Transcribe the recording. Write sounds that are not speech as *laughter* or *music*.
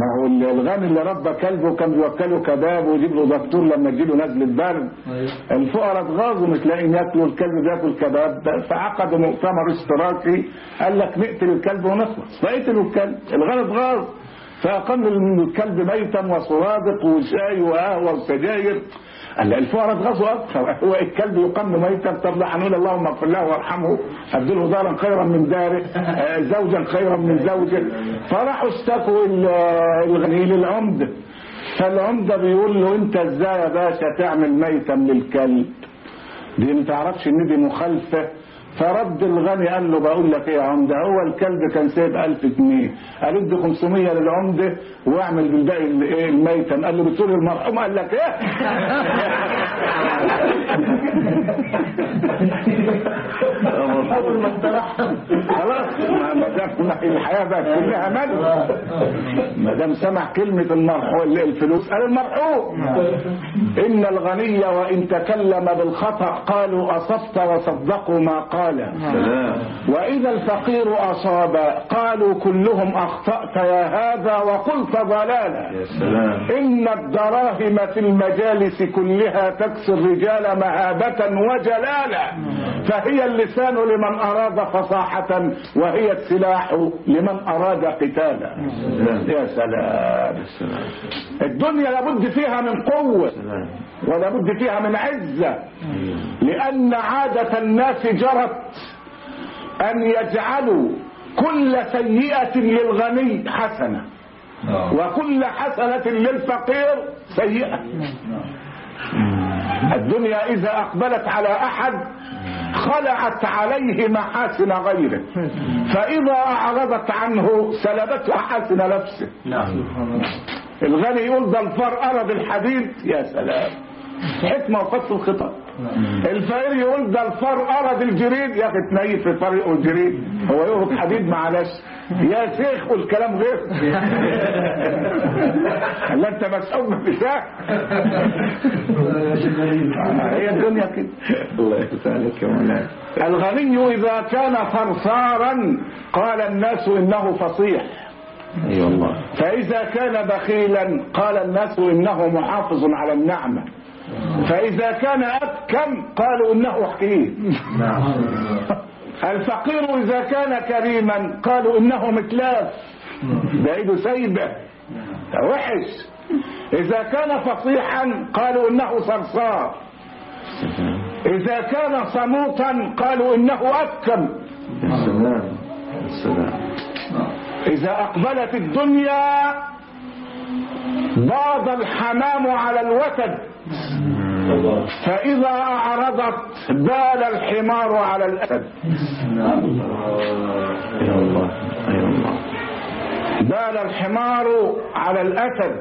ما هو الغني اللي ربى كلبه كان بيوكله كباب ويجيب له دكتور لما تجي له نزله برد الفقراء اتغاظوا مش لاقيين ياكلوا الكلب بياكل كباب. فعقدوا مؤتمر اشتراكي قال لك نقتل الكلب ونخلص. فقتلوا الكلب. الغني اتغاظ. فاقام الكلب ميتا وسرادق وشاي وقهوة وسجاير. قال الفقراء اتغاظوا أكثر. هو الكلب يقام ميتا طب لا هنقول اللهم اغفر له وارحمه. أبدله دارا خيرا من داره آه، زوجا خيرا من زوجه. فراحوا اشتكوا ال- الغني للعمده فالعمده بيقول له أنت إزاي يا باشا تعمل ميتا للكلب؟ دي ما تعرفش إن دي مخالفة. فرد الغني قال له بقول لك إيه يا عمدة؟ هو الكلب كان سايب 1000 جنيه. قال ادي 500 للعمدة واعمل بالباقي ال- إيه الميتم. قال له بتقول المرحوم قال لك إيه؟ *laughs* خلاص. ما ما دام الحياة بقت كلها مال ما دام سمع كلمة المرحوم الفلوس. قال المرحوم إن الغني وإن تكلم بالخطأ قالوا اصبت وصدقوا ما قال. وإذا الفقير أصاب قالوا كلهم أخطأت يا هذا وقلت ضلالا. إن الدراهم في المجالس كلها تكسي الرجال مهابة وجلالا. فهي اللسان لمن أراد فصاحة وهي السلاح لمن أراد قتالا. يا سلام. يا سلام. الدنيا لابد فيها من قوة ولابد فيها من عزة. لأن عادة الناس جرت أن يجعلوا كل سيئة للغني حسنة وكل حسنة للفقير سيئة. الدنيا إذا أقبلت على أحد خلعت عليه محاسن غيره. فإذا أعرضت عنه سلبته محاسن نفسه. الغني يقول ده الفار أرد الحديد. يا سلام. حكمة وفصل الخطاب. الفقير يقول ده الفار أرد الجريد. يا أخي تنيف في طريقه الجريد. هو يرد حديد معلش يا شيخ والكلام غير. *laughs* لا انت مسؤول من بتاعك هي الدنيا كده. الله يسعدك يا مولانا. الغني إذا كان ثرثارا قال الناس إنه فصيح. اي والله فإذا كان بخيلا قال الناس إنه محافظ على النعمة. فإذا كان أبكم قالوا إنه حكيم. الفقير إذا كان كريما قالوا إنه متلاف ده إيده سايبة ده وحش. إذا كان فصيحا قالوا إنه صرصار. إذا كان صموتا قالوا إنه أبكم. إذا أقبلت الدنيا باض الحمام على الوتد. فإذا أعرضت بال الحمار على الأسد. الحمار على الأسد.